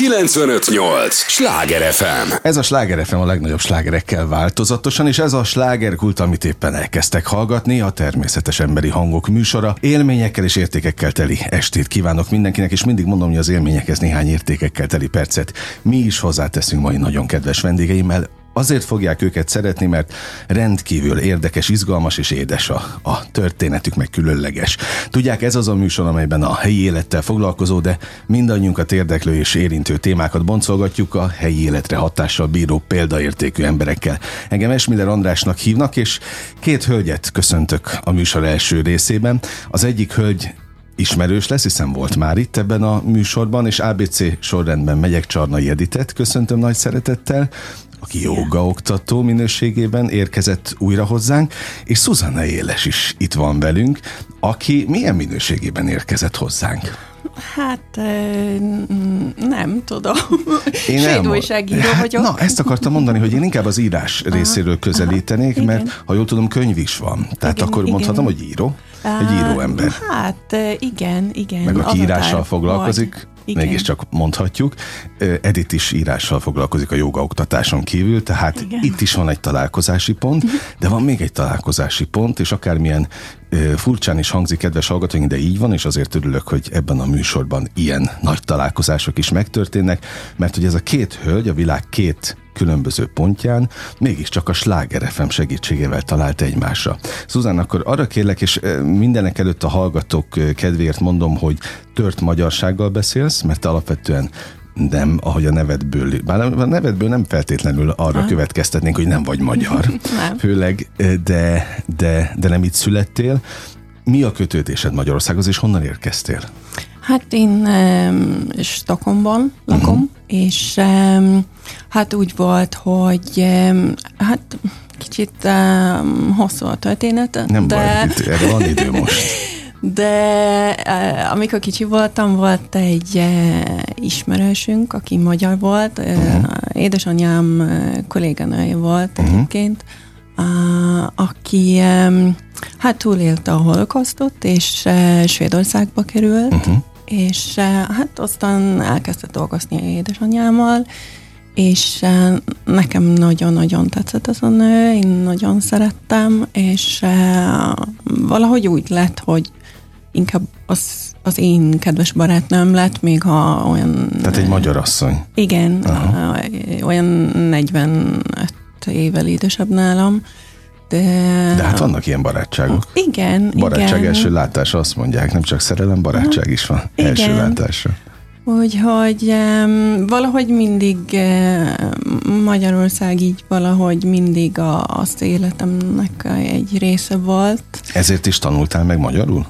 958! Sláger FM! Ez a Sláger FM a legnagyobb slágerekkel változatosan, és ez a slágerkult, amit éppen elkezdtek hallgatni, a természetes emberi hangok műsora. Élményekkel és értékekkel teli estét kívánok mindenkinek, és mindig mondom, hogy az élményekhez néhány értékekkel teli percet mi is hozzáteszünk mai nagyon kedves vendégeimmel. Azért fogják őket szeretni, mert rendkívül érdekes, izgalmas és édes a, a történetük, meg különleges. Tudják, ez az a műsor, amelyben a helyi élettel foglalkozó, de mindannyiunkat érdeklő és érintő témákat boncolgatjuk a helyi életre hatással bíró példaértékű emberekkel. Engem Esmiller Andrásnak hívnak, és két hölgyet köszöntök a műsor első részében. Az egyik hölgy ismerős lesz, hiszen volt már itt ebben a műsorban, és ABC sorrendben megyek Csarnai Editet, köszöntöm nagy szeretettel, aki joga oktató minőségében érkezett újra hozzánk, és Szuzanna Éles is itt van velünk, aki milyen minőségében érkezett hozzánk? Hát nem tudom. Én Svédújságíró hát, vagyok. Na, ezt akartam mondani, hogy én inkább az írás részéről közelítenék, aha, mert igen. ha jól tudom, könyv is van. Tehát Igen, akkor igen. mondhatom, hogy író? Egy író ember. Hát igen, igen. Meg aki írással foglalkozik. Igen. mégiscsak mondhatjuk. Ö, Edith is írással foglalkozik a joga oktatáson kívül, tehát Igen. itt is van egy találkozási pont, de van még egy találkozási pont, és akármilyen furcsán is hangzik, kedves hallgatóink, de így van, és azért örülök, hogy ebben a műsorban ilyen nagy találkozások is megtörténnek, mert hogy ez a két hölgy a világ két különböző pontján mégiscsak a Sláger FM segítségével talált egymásra. Szuzán, akkor arra kérlek, és mindenek előtt a hallgatók kedvéért mondom, hogy tört magyarsággal beszélsz, mert alapvetően nem, ahogy a nevedből, bár a nevedből nem feltétlenül arra következtetnénk, hogy nem vagy magyar. Nem. Főleg, ö, de, de, de nem itt születtél. Mi a kötődésed Magyarországhoz, és honnan érkeztél? Hát én um, Stockholmban lakom, uh-huh. és um, hát úgy volt, hogy um, hát kicsit um, hosszú a történet, Nem de, baj, itt, erre van idő most. de uh, amikor kicsi voltam, volt egy uh, ismerősünk, aki magyar volt, uh-huh. édesanyám kolléganője volt uh-huh. egyébként, aki hát túlélte a holokausztot, és Svédországba került, Uh-huh. és hát aztán elkezdte dolgozni édesanyámmal, és nekem nagyon-nagyon tetszett ez a nő, én nagyon szerettem, és valahogy úgy lett, hogy inkább az, az én kedves barátnőm lett, még ha olyan... Tehát egy magyar asszony. Igen, Aha. olyan 45 évvel idősebb nálam, de... De hát vannak ilyen barátságok. Igen, Barátság igen. első látásra azt mondják, nem csak szerelem, barátság is van Igen. első látásra. Úgyhogy um, valahogy mindig uh, Magyarország így valahogy mindig a, az életemnek egy része volt. Ezért is tanultál meg magyarul?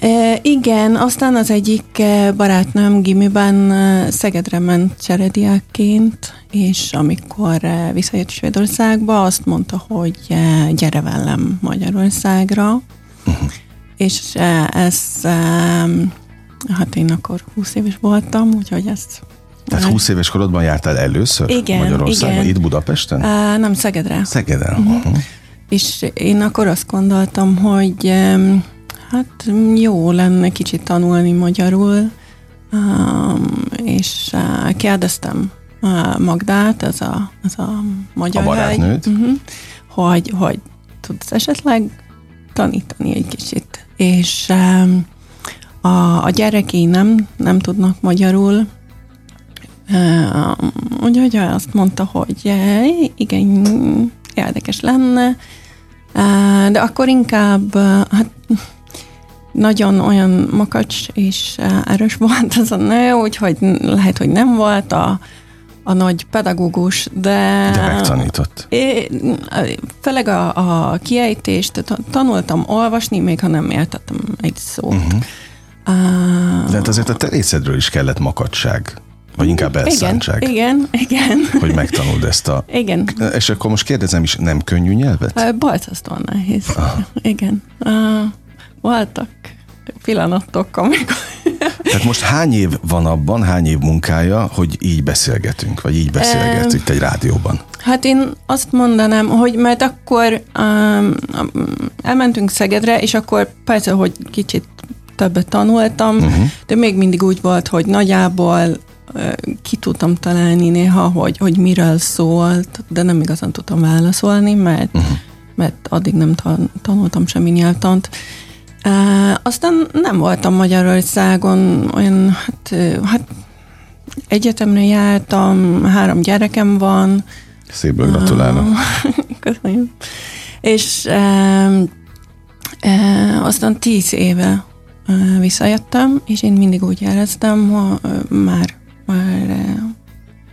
E, igen, aztán az egyik barátnőm gimiben Szegedre ment cserediákként, és amikor visszajött Svédországba, azt mondta, hogy gyere velem Magyarországra, Uh-huh. és ez, eh, hát én akkor 20 éves voltam, úgyhogy ezt Tehát 20 éves korodban jártál először Igen, Magyarországon, igen. itt Budapesten? Eh, nem Szegedre. Szegeden. Uh-huh. És én akkor azt gondoltam, hogy hát jó lenne kicsit tanulni magyarul, um, és uh, kérdeztem uh, Magdát, ez a, ez a magyar A barátnőd? hölgy, uh-huh, hogy, hogy tudsz esetleg tanítani egy kicsit. És um, a, a gyerekei nem, nem tudnak magyarul, úgyhogy azt mondta, hogy igen, érdekes lenne, de akkor inkább hát nagyon olyan makacs és erős volt az a nő, úgyhogy lehet, hogy nem volt a, a nagy pedagógus, de... De megtanított. É, főleg a, a kiejtést ta- tanultam olvasni, még ha nem értettem egy szót. Uh-huh. Uh, De hát azért a te részedről is kellett makadság. Vagy inkább elszántság. igen, igen. Hogy megtanuld ezt a... Igen. És akkor most kérdezem is, nem könnyű nyelvet? Ö, Balcasztóan nehéz. Igen. Uh, voltak pillanatok, amikor... Tehát most hány év van abban, hány év munkája, hogy így beszélgetünk, vagy így beszélgetsz Em, itt egy rádióban? Hát én azt mondanám, hogy mert akkor um, elmentünk Szegedre, és akkor persze, hogy kicsit többet tanultam, uh-huh. de még mindig úgy volt, hogy nagyjából ki tudtam találni néha, hogy, hogy miről szólt, de nem igazán tudtam válaszolni, mert, uh-huh. mert addig nem tanultam semmi nyelvtant. Uh, aztán nem voltam Magyarországon olyan, hát, hát egyetemre jártam, három gyerekem van. Szépből gratulálok. Köszönöm. És uh, uh, aztán tíz éve visszajöttem, és én mindig úgy éreztem, hogy már, már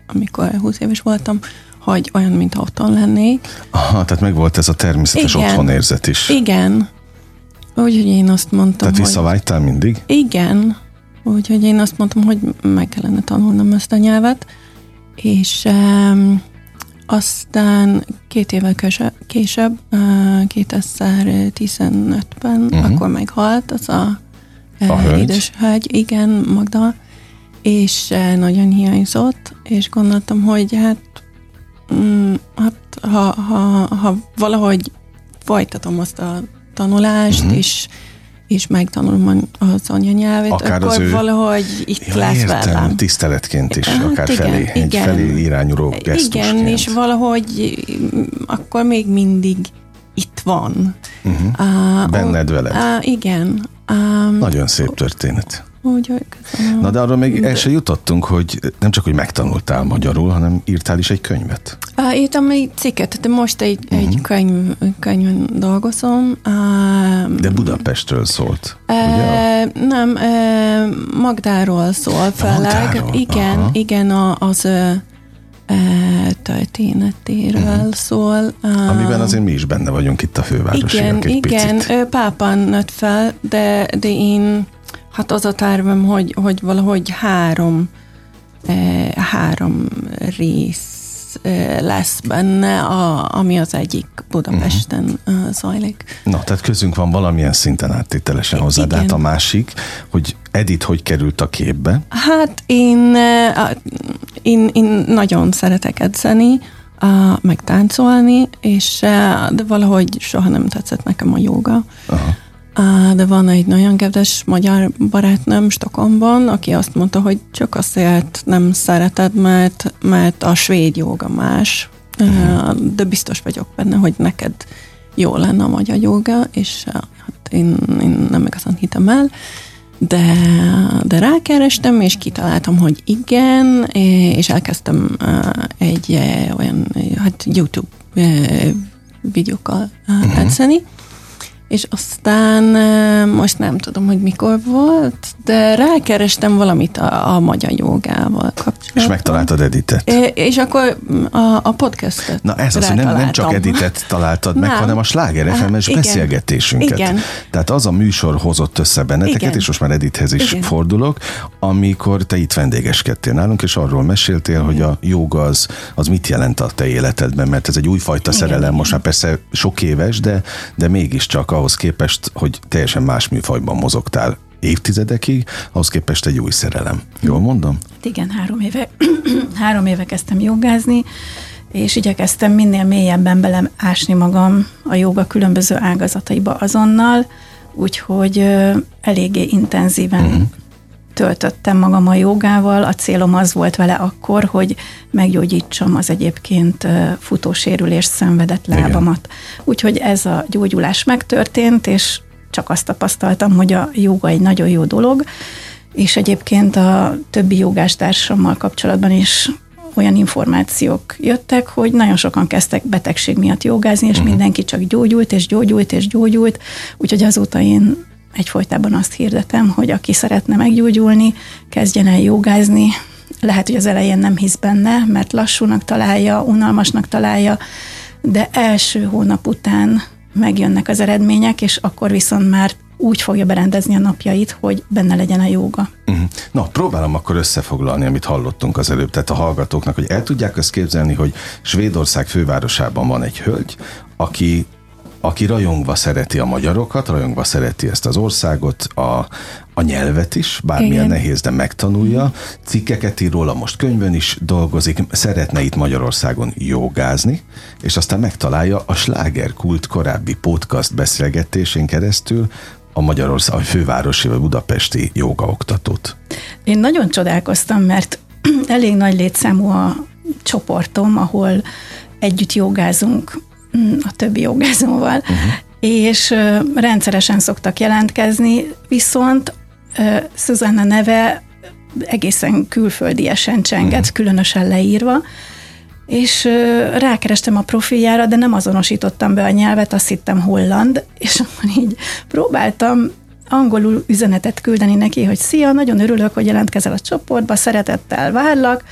amikor 20 éves voltam, hogy olyan, mintha otthon lennék. Aha, tehát meg volt ez a természetes Igen. otthonérzet is. Igen. Úgyhogy én azt mondtam, Tehát visszavágytál hogy... mindig? Igen. Úgyhogy én azt mondtam, hogy meg kellene tanulnom ezt a nyelvet, és um, aztán két évvel később, uh, 2015-ben, uh-huh. akkor meghalt az a, a édes hölgy, igen, Magda, és uh, nagyon hiányzott, és gondoltam, hogy hát, mm, hát ha, ha, ha valahogy folytatom azt a tanulást, uh-huh. és és megtanulom az anyanyelvét, akár akkor az ő... valahogy itt ja, lesz értem, velem. tiszteletként is, hát akár igen, felé, igen. egy felé irányuló gesztusként. Igen, és valahogy akkor még mindig itt van. Uh-huh. Uh, Benned veled. Uh, igen. Um, Nagyon szép történet. Úgyhogy köszönöm. Na de arról még el se jutottunk, hogy nem csak, hogy megtanultál magyarul, hanem írtál is egy könyvet. Uh, írtam egy cikket, de most egy, uh-huh. egy könyv, könyvön dolgozom. Uh, de Budapestről szólt, uh, ugye? Nem, uh, Magdáról szól főleg. Magdáról? Igen, Aha. igen, az történetéről uh-huh. szól. Amiben azért mi is benne vagyunk itt a fővárosiak Igen, egy igen, picit. pápán nőtt fel, de, de én Hát az a tervem, hogy, hogy valahogy három, három rész lesz benne, a, ami az egyik Budapesten uh-huh. zajlik. Na, tehát közünk van valamilyen szinten áttételesen hozzá, de hát a másik, hogy Edith hogy került a képbe? Hát én, én, én nagyon szeretek edzeni, meg táncolni, és de valahogy soha nem tetszett nekem a joga. Aha de van egy nagyon kedves magyar barátnőm Stockholmban, aki azt mondta, hogy csak azért nem szereted, mert, mert a svéd joga más, uh-huh. de biztos vagyok benne, hogy neked jó lenne a magyar joga, és hát én, én nem igazán hitem el, de, de rákerestem, és kitaláltam, hogy igen, és elkezdtem egy olyan hát YouTube videókkal uh-huh. edzeni, és aztán most nem tudom, hogy mikor volt, de rákerestem valamit a, a magyar jogával kapcsolatban. És megtaláltad Editet. É, és akkor a, a podcastet Na ez az, hogy nem, nem csak Editet találtad meg, nem. hanem a Sláger FM-es beszélgetésünket. Igen. Tehát az a műsor hozott össze benneteket, igen. és most már Edithez is igen. fordulok, amikor te itt vendégeskedtél nálunk, és arról meséltél, igen. hogy a joga az, az mit jelent a te életedben, mert ez egy újfajta igen, szerelem, most már persze sok éves, de, de mégiscsak ahhoz képest, hogy teljesen más műfajban mozogtál évtizedekig, ahhoz képest egy új szerelem. Jól mondom? Igen, három éve, három éve kezdtem jogázni, és igyekeztem minél mélyebben beleásni magam a joga különböző ágazataiba azonnal, úgyhogy eléggé intenzíven uh-huh töltöttem magam a jogával. A célom az volt vele akkor, hogy meggyógyítsam az egyébként futósérülés szenvedett lábamat. Igen. Úgyhogy ez a gyógyulás megtörtént, és csak azt tapasztaltam, hogy a joga egy nagyon jó dolog, és egyébként a többi jogástársammal kapcsolatban is olyan információk jöttek, hogy nagyon sokan kezdtek betegség miatt jogázni, és uh-huh. mindenki csak gyógyult, és gyógyult, és gyógyult, úgyhogy azóta én egyfolytában azt hirdetem, hogy aki szeretne meggyógyulni, kezdjen el jogázni. Lehet, hogy az elején nem hisz benne, mert lassúnak találja, unalmasnak találja, de első hónap után megjönnek az eredmények, és akkor viszont már úgy fogja berendezni a napjait, hogy benne legyen a jóga. Uh-huh. Na, próbálom akkor összefoglalni, amit hallottunk az előbb, tehát a hallgatóknak, hogy el tudják azt képzelni, hogy Svédország fővárosában van egy hölgy, aki aki rajongva szereti a magyarokat, rajongva szereti ezt az országot, a, a nyelvet is, bármilyen Igen. nehéz, de megtanulja. Cikkeket ír róla, most könyvön is dolgozik, szeretne itt Magyarországon jogázni, és aztán megtalálja a slágerkult korábbi podcast beszélgetésén keresztül a Magyarország, a fővárosi vagy budapesti jogaoktatót. Én nagyon csodálkoztam, mert elég nagy létszámú a csoportom, ahol együtt jogázunk a többi jogázóval, uh-huh. és rendszeresen szoktak jelentkezni, viszont Susanna neve egészen külföldiesen csenget, uh-huh. különösen leírva, és rákerestem a profiljára, de nem azonosítottam be a nyelvet, azt hittem holland, és akkor így próbáltam angolul üzenetet küldeni neki, hogy szia, nagyon örülök, hogy jelentkezel a csoportba, szeretettel várlak,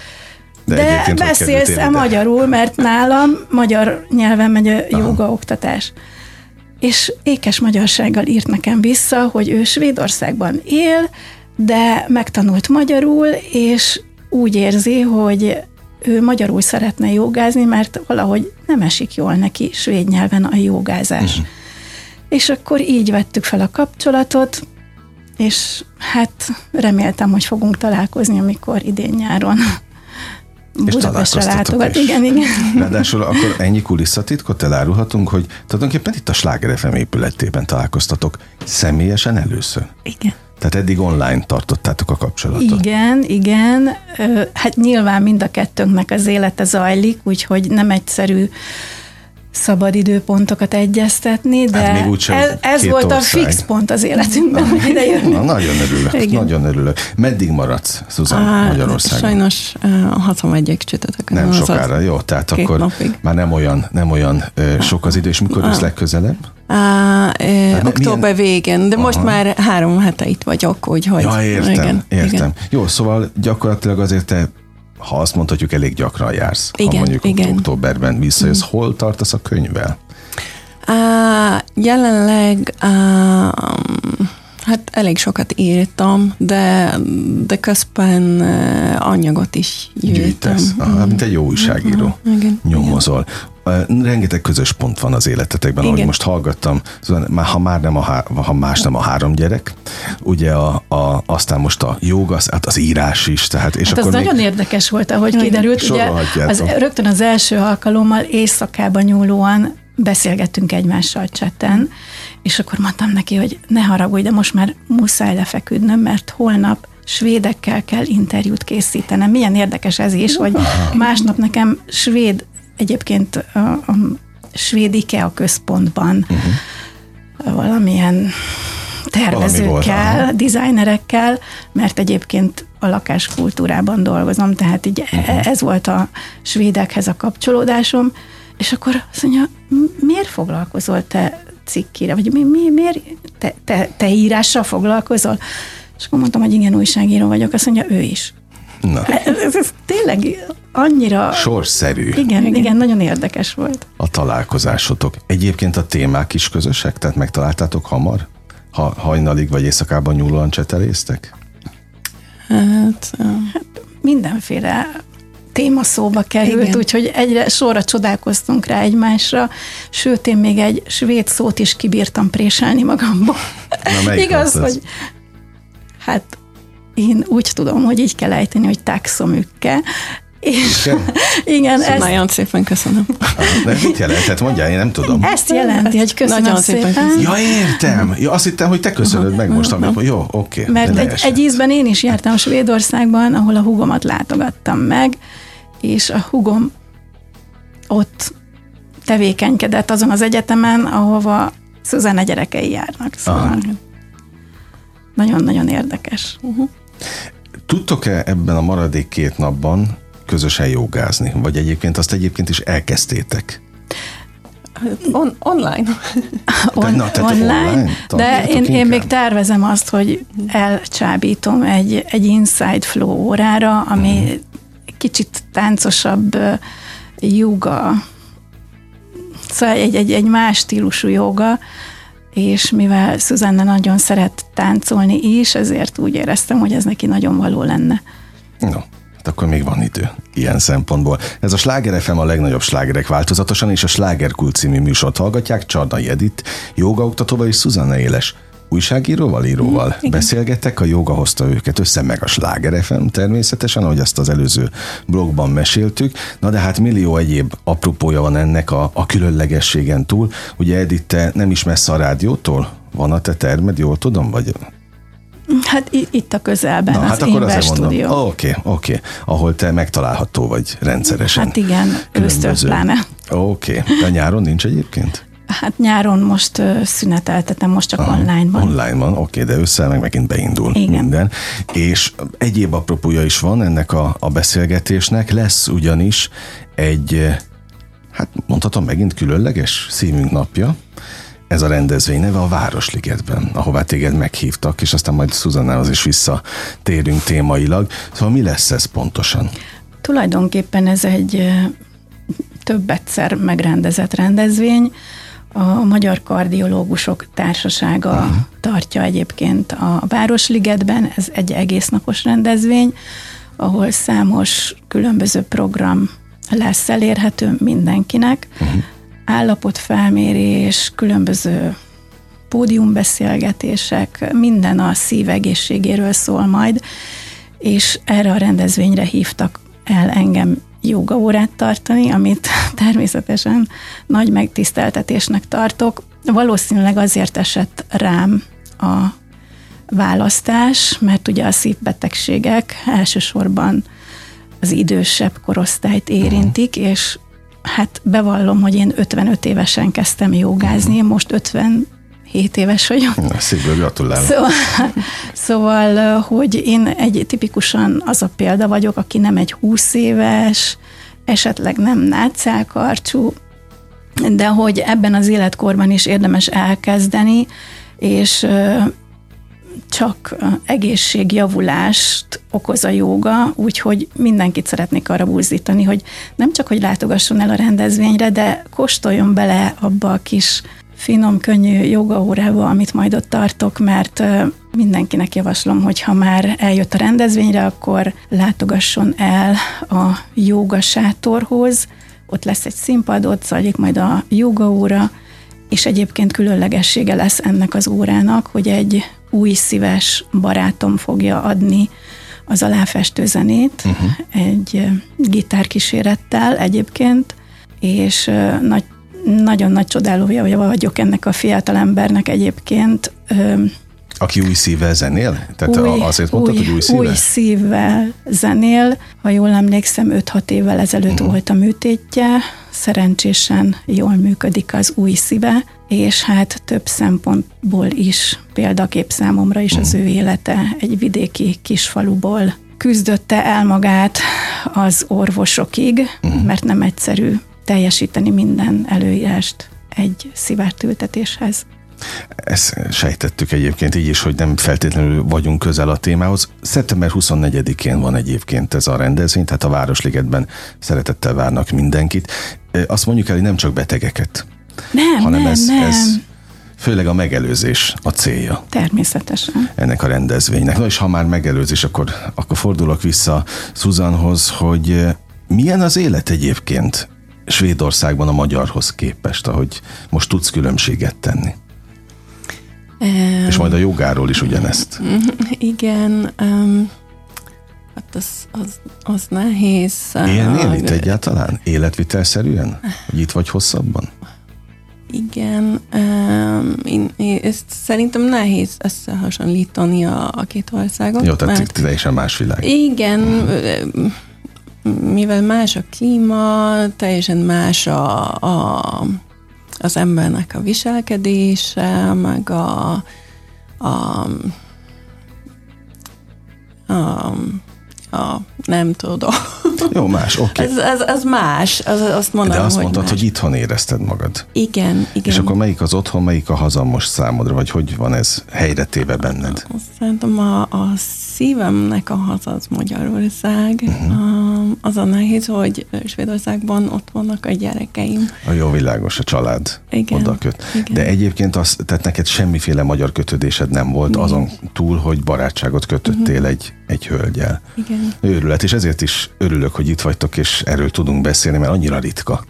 de, de beszélsz-e magyarul, mert nálam magyar nyelven megy a joga oktatás. És ékes magyarsággal írt nekem vissza, hogy ő Svédországban él, de megtanult magyarul, és úgy érzi, hogy ő magyarul szeretne jogázni, mert valahogy nem esik jól neki svéd nyelven a jogázás. Uh-huh. És akkor így vettük fel a kapcsolatot, és hát reméltem, hogy fogunk találkozni, amikor idén nyáron Budapestre látogat. Igen, igen. Ráadásul akkor ennyi kulisszatitkot elárulhatunk, hogy tulajdonképpen itt a Sláger FM épületében találkoztatok személyesen először. Igen. Tehát eddig online tartottátok a kapcsolatot. Igen, igen. Hát nyilván mind a kettőnknek az élete zajlik, úgyhogy nem egyszerű szabad időpontokat egyeztetni, de hát még úgysem ez, ez volt ország. a fix pont az életünkben, hogy ide jön. Na, nagyon örülök, Igen. nagyon örülök. Meddig maradsz, Szuzan, Magyarországon? Sajnos uh, 61 csütörtökön. Nem sokára, jó, tehát akkor napig. már nem olyan, nem olyan uh, sok az idő, és mikor jössz legközelebb? Uh, uh, október milyen... végén, de Aha. most már három hete itt vagyok, úgyhogy... Ja, értem, igen, értem. Igen. Jó, szóval gyakorlatilag azért te ha azt mondhatjuk, elég gyakran jársz. Igen, ha mondjuk igen. októberben visszajössz, mm. hol tartasz a könyvvel? Uh, jelenleg uh, hát elég sokat írtam, de, de közben uh, anyagot is gyűjtöm. Aha, mint egy jó újságíró. Uh-huh. Igen, Nyomozol. Igen. Rengeteg közös pont van az életetekben, Igen. ahogy most hallgattam, szóval ha már nem a, há, ha más nem a három gyerek, ugye a, a, aztán most a joga, hát az írás is. Tehát, és hát akkor az még... nagyon érdekes volt, ahogy kiderült. Ugye az, rögtön az első alkalommal éjszakában nyúlóan beszélgettünk egymással cseten, és akkor mondtam neki, hogy ne haragudj, de most már muszáj lefeküdnöm, mert holnap svédekkel kell interjút készítenem. Milyen érdekes ez is, hogy másnap nekem svéd egyébként a, a svéd IKEA központban uh-huh. valamilyen tervezőkkel, Valami designerekkel, mert egyébként a lakáskultúrában dolgozom, tehát így uh-huh. ez volt a svédekhez a kapcsolódásom, és akkor azt mondja, miért foglalkozol te cikkire, vagy mi, mi, miért te, te, te írással foglalkozol? És akkor mondtam, hogy igen, újságíró vagyok, azt mondja, ő is. Na. Ez, ez tényleg annyira... Sorszerű. Igen, igen, igen, nagyon érdekes volt. A találkozásotok. Egyébként a témák is közösek? Tehát megtaláltátok hamar? Ha hajnalig vagy éjszakában nyúlóan cseteléztek? Hát, hát mindenféle téma szóba került, Igen. úgyhogy egyre sorra csodálkoztunk rá egymásra, sőt, én még egy svéd szót is kibírtam préselni magamból. Na, Igaz, hogy hát én úgy tudom, hogy így kell ejteni, hogy taxomükke, és igen, igen szóval ezt... Nagyon szépen köszönöm. De mit jelent? Tehát mondjál, én nem tudom. Ezt jelenti, hogy köszönöm Nagyon szépen. szépen. Ja, értem. Ja, azt hittem, hogy te köszönöd meg most, amikor jó, oké. Okay, Mert egy, egy ízben én is jártam Svédországban, ahol a hugomat látogattam meg, és a hugom ott tevékenykedett azon az egyetemen, ahova Szuzanne gyerekei járnak. Szóval nagyon-nagyon érdekes. Uh-huh. Tudtok-e ebben a maradék két napban közösen jogázni? Vagy egyébként azt egyébként is elkezdtétek? On, online. On, Na, online, online de én, én még tervezem azt, hogy elcsábítom egy, egy Inside Flow órára, ami uh-huh. kicsit táncosabb joga, szóval egy, egy, egy más stílusú joga, és mivel Szuzanna nagyon szeret táncolni is, ezért úgy éreztem, hogy ez neki nagyon való lenne. No, hát akkor még van idő ilyen szempontból. Ez a Sláger FM a legnagyobb slágerek változatosan, és a Slágerkult című műsort hallgatják Csardai Edit, jogaoktatóval és Szuzanna Éles újságíróval, íróval mm, Igen. beszélgettek, a joga hozta őket össze, meg a Sláger FM természetesen, ahogy azt az előző blogban meséltük. Na de hát millió egyéb apropója van ennek a, a különlegességen túl. Ugye Edith, te nem is messze a rádiótól? Van a te termed, jól tudom, vagy Hát itt a közelben, Na, az hát akkor mondom. Studio. Oké, okay, oké. Okay. Ahol te megtalálható vagy rendszeresen. Hát igen, ősztől pláne. Oké. Okay. A nyáron nincs egyébként? Hát nyáron most uh, szüneteltetem, most csak Aha, online van. Online van, oké, de össze meg megint beindul Igen. minden. És egyéb apropója is van ennek a, a beszélgetésnek. Lesz ugyanis egy, hát mondhatom megint különleges szívünk napja, ez a rendezvény neve a Városligetben, ahová téged meghívtak, és aztán majd Szuzannához is visszatérünk témailag. Szóval mi lesz ez pontosan? Tulajdonképpen ez egy több egyszer megrendezett rendezvény. A Magyar Kardiológusok Társasága uh-huh. tartja egyébként a Városligetben, ez egy egész napos rendezvény, ahol számos különböző program lesz elérhető mindenkinek. Uh-huh állapotfelmérés, különböző pódiumbeszélgetések, minden a szív egészségéről szól majd, és erre a rendezvényre hívtak el engem jogaórát tartani, amit természetesen nagy megtiszteltetésnek tartok. Valószínűleg azért esett rám a választás, mert ugye a szívbetegségek elsősorban az idősebb korosztályt érintik, és Hát bevallom, hogy én 55 évesen kezdtem jogázni, most 57 éves vagyok. Szívből gratulálok. Szóval, szóval, hogy én egy tipikusan az a példa vagyok, aki nem egy 20 éves, esetleg nem nátszálkarcsú, de hogy ebben az életkorban is érdemes elkezdeni, és csak egészségjavulást okoz a jóga, úgyhogy mindenkit szeretnék arra buzdítani, hogy nem csak, hogy látogasson el a rendezvényre, de kóstoljon bele abba a kis finom, könnyű jogaórába, amit majd ott tartok, mert mindenkinek javaslom, hogy ha már eljött a rendezvényre, akkor látogasson el a joga sátorhoz, ott lesz egy színpad, ott zajlik majd a jogaóra, és egyébként különlegessége lesz ennek az órának, hogy egy új szíves barátom fogja adni az aláfestő zenét, uh-huh. egy gitárkísérettel egyébként, és nagy, nagyon nagy csodálója vagyok ennek a fiatal embernek egyébként. Aki új szívvel zenél? Tehát új, azért mondtad, új, hogy új szívvel? Új szívvel zenél. Ha jól emlékszem, 5-6 évvel ezelőtt uh-huh. volt a műtétje. Szerencsésen jól működik az új szíve, és hát több szempontból is példakép számomra is az ő élete egy vidéki kisfaluból küzdötte el magát az orvosokig, uh-huh. mert nem egyszerű teljesíteni minden előírást egy szivártültetéshez. Ezt sejtettük egyébként így is, hogy nem feltétlenül vagyunk közel a témához. Szeptember 24-én van egyébként ez a rendezvény, tehát a Városligetben szeretettel várnak mindenkit. Azt mondjuk el, hogy nem csak betegeket, nem, hanem nem, ez, nem. ez főleg a megelőzés a célja. Természetesen. Ennek a rendezvénynek. Na és ha már megelőzés, akkor, akkor fordulok vissza Szuzanhoz, hogy milyen az élet egyébként Svédországban a magyarhoz képest, ahogy most tudsz különbséget tenni? Um, És majd a jogáról is ugyanezt. Igen, um, hát az, az, az nehéz. Élnél itt egyáltalán? Életvitelszerűen? Hogy itt vagy hosszabban? Igen, um, én, én, ezt szerintem nehéz összehasonlítani a, a két országot. Jó, tehát mert, teljesen más világ. Igen, hmm. Mivel más a klíma, teljesen más a, a az embernek a viselkedése, meg a, a, a a, nem tudom. Jó, más, oké. Okay. Ez, ez, ez más, az, azt mondom, De azt hogy mondtad, más. hogy itthon érezted magad. Igen, igen. És akkor melyik az otthon, melyik a haza most számodra, vagy hogy van ez helyre téve benned? Szerintem a, a szívemnek a haza az Magyarország. Uh-huh. Az a nehéz, hogy Svédországban ott vannak a gyerekeim. A jó világos, a család igen, oda köt. Igen. De egyébként az, tehát neked semmiféle magyar kötődésed nem volt Nincs. azon túl, hogy barátságot kötöttél uh-huh. egy, egy hölgyel. Igen. Őrület, és ezért is örülök, hogy itt vagytok, és erről tudunk beszélni, mert annyira ritka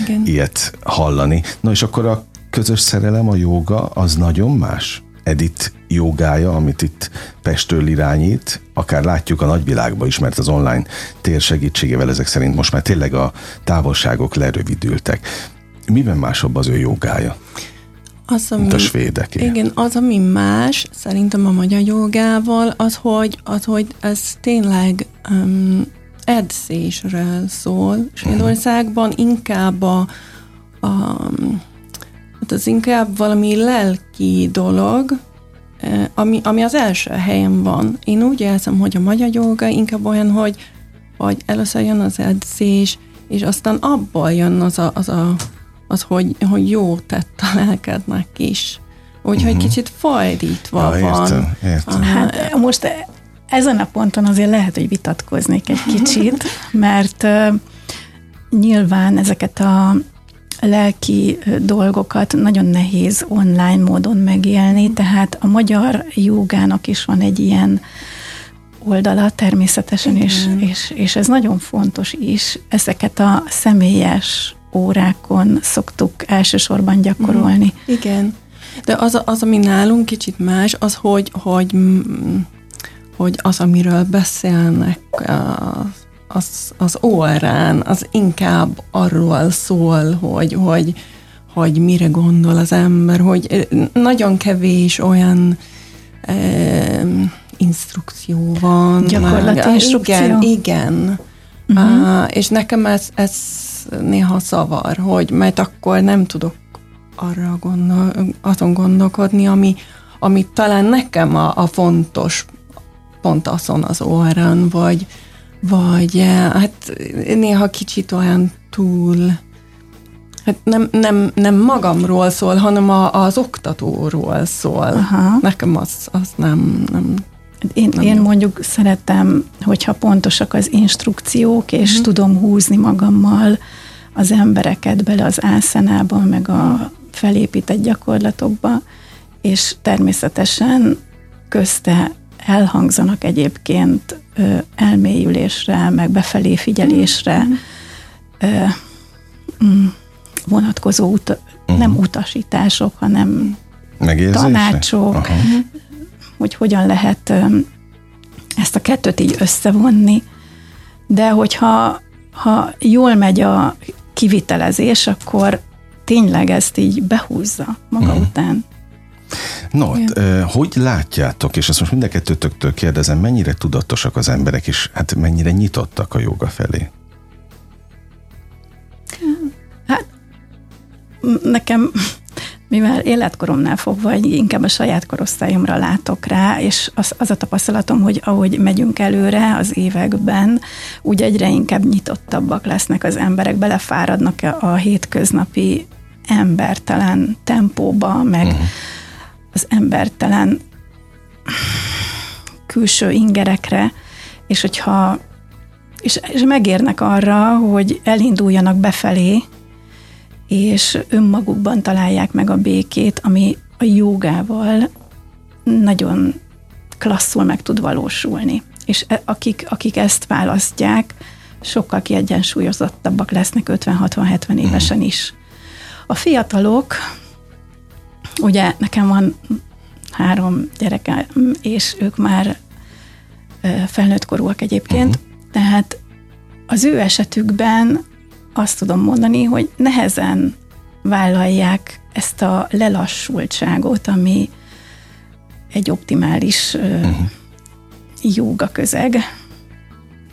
Igen. ilyet hallani. Na és akkor a közös szerelem, a joga, az nagyon más? Edit jogája, amit itt Pestől irányít, akár látjuk a nagyvilágban is, mert az online tér segítségével ezek szerint most már tényleg a távolságok lerövidültek. Miben másabb az ő jogája? Az, ami, Mint a svédek. Igen, az, ami más szerintem a magyar jogával, az, hogy, az, hogy ez tényleg um, edzésről szól. Svédországban inkább a, a hát az inkább valami lelki dolog, eh, ami, ami az első helyen van. Én úgy érzem, hogy a magyar joga inkább olyan, hogy, hogy először jön az edzés, és aztán abból jön az, a, az, a, az hogy, hogy jó tett a lelkednek is. Úgyhogy uh-huh. kicsit fordítva ja, van. Értem, értem. Hát most ezen a ponton azért lehet, hogy vitatkoznék egy kicsit, mert uh, nyilván ezeket a lelki dolgokat nagyon nehéz online módon megélni, tehát a magyar jogának is van egy ilyen oldala természetesen, és, és, és ez nagyon fontos is. Ezeket a személyes órákon szoktuk elsősorban gyakorolni. Mm, igen. De az, az, ami nálunk kicsit más, az, hogy, hogy, hogy az, amiről beszélnek az, az órán, az inkább arról szól, hogy, hogy, hogy mire gondol az ember, hogy nagyon kevés olyan e, instrukció van. Gyakorlati instrukció. Igen, igen. Uh-huh. Uh, és nekem ez, ez néha szavar, hogy mert akkor nem tudok arra gondol, azon gondolkodni, ami, ami talán nekem a, a fontos pont azon az órán, vagy, vagy eh, hát néha kicsit olyan túl, hát nem, nem, nem magamról szól, hanem a, az oktatóról szól. Aha. Nekem az, az nem, nem én, nem én mondjuk szeretem, hogyha pontosak az instrukciók, és uh-huh. tudom húzni magammal az embereket bele az ászenába, meg a felépített gyakorlatokba, és természetesen közte elhangzanak egyébként ö, elmélyülésre, meg befelé figyelésre mm. ö, mm, vonatkozó ut- uh-huh. nem utasítások, hanem Megérzése? tanácsok, Aha. Hogy hogyan lehet ezt a kettőt így összevonni. De hogyha ha jól megy a kivitelezés, akkor tényleg ezt így behúzza maga uh-huh. után. No, Igen. hogy látjátok, és ezt most mind a kettőtöktől kérdezem, mennyire tudatosak az emberek, és hát mennyire nyitottak a joga felé? Hát nekem, mivel életkoromnál fogva, inkább a saját korosztályomra látok rá, és az, az a tapasztalatom, hogy ahogy megyünk előre az években, úgy egyre inkább nyitottabbak lesznek az emberek, belefáradnak a hétköznapi embertelen tempóba, meg uh-huh az embertelen külső ingerekre, és hogyha és, és megérnek arra, hogy elinduljanak befelé, és önmagukban találják meg a békét, ami a jogával nagyon klasszul meg tud valósulni. És e, akik, akik ezt választják, sokkal kiegyensúlyozottabbak lesznek 50-60-70 évesen is. A fiatalok Ugye nekem van három gyereke, és ők már felnőtt korúak egyébként, uh-huh. tehát az ő esetükben azt tudom mondani, hogy nehezen vállalják ezt a lelassultságot, ami egy optimális uh-huh. jóga közeg.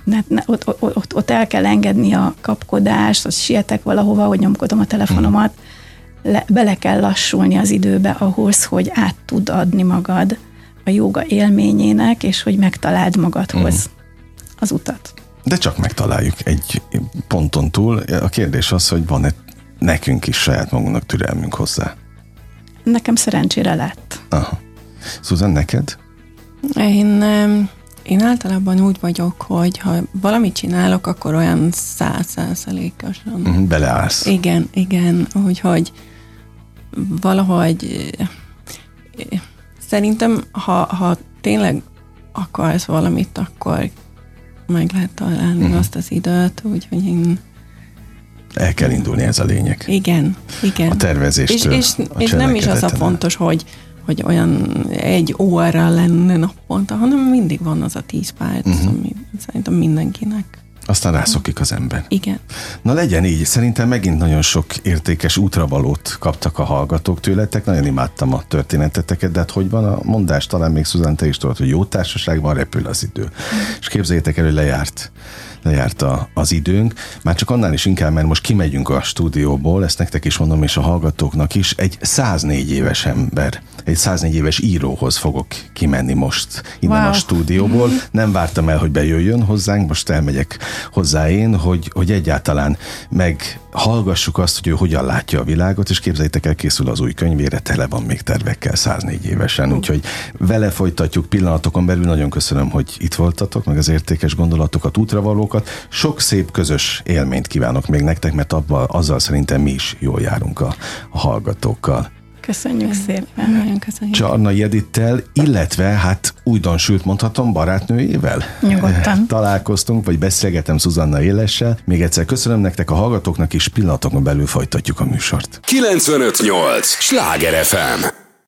Mert ott, ott, ott el kell engedni a kapkodást, ott sietek valahova, hogy nyomkodom a telefonomat, uh-huh le, bele kell lassulni az időbe ahhoz, hogy át tud adni magad a joga élményének, és hogy megtaláld magadhoz mm. az utat. De csak megtaláljuk egy ponton túl. A kérdés az, hogy van-e nekünk is saját magunknak türelmünk hozzá? Nekem szerencsére lett. Aha. Susan, neked? Én, én általában úgy vagyok, hogy ha valamit csinálok, akkor olyan száz százalékosan. Mhm, beleállsz. Igen, igen, úgyhogy hogy valahogy szerintem, ha, ha tényleg akarsz valamit, akkor meg lehet találni uh-huh. azt az időt, úgyhogy én el kell indulni, ez a lényeg. Igen, igen. A tervezéstől. És, és, és nem is az a fontos, hogy, hogy olyan egy óra lenne naponta, hanem mindig van az a tíz perc, uh-huh. ami szerintem mindenkinek Aztán rászokik az ember. Igen. Na legyen így, szerintem megint nagyon sok értékes útravalót kaptak a hallgatók tőletek, nagyon imádtam a történeteteket, de hát hogy van a mondás, talán még Szuzán, te is tudod, hogy jó társaságban repül az idő. És képzeljétek el, hogy lejárt lejárt a, az időnk. Már csak annál is inkább, mert most kimegyünk a stúdióból, ezt nektek is mondom, és a hallgatóknak is, egy 104 éves ember, egy 104 éves íróhoz fogok kimenni most innen wow. a stúdióból. Nem vártam el, hogy bejöjjön hozzánk, most elmegyek hozzá én, hogy, hogy egyáltalán meg hallgassuk azt, hogy ő hogyan látja a világot, és képzeljétek el, készül az új könyvére, tele van még tervekkel 104 évesen, úgyhogy vele folytatjuk pillanatokon belül. Nagyon köszönöm, hogy itt voltatok, meg az értékes gondolatokat, útravalókat. Sok szép közös élményt kívánok még nektek, mert abban, azzal szerintem mi is jól járunk a, a hallgatókkal. Köszönjük szépen. Nagyon köszönjük. Csarnai Edittel, illetve hát újdonsült mondhatom barátnőjével. Nyugodtan. Találkoztunk, vagy beszélgetem Szuzanna Élessel. Még egyszer köszönöm nektek a hallgatóknak, és pillanatokon belül folytatjuk a műsort. 958! Sláger FM!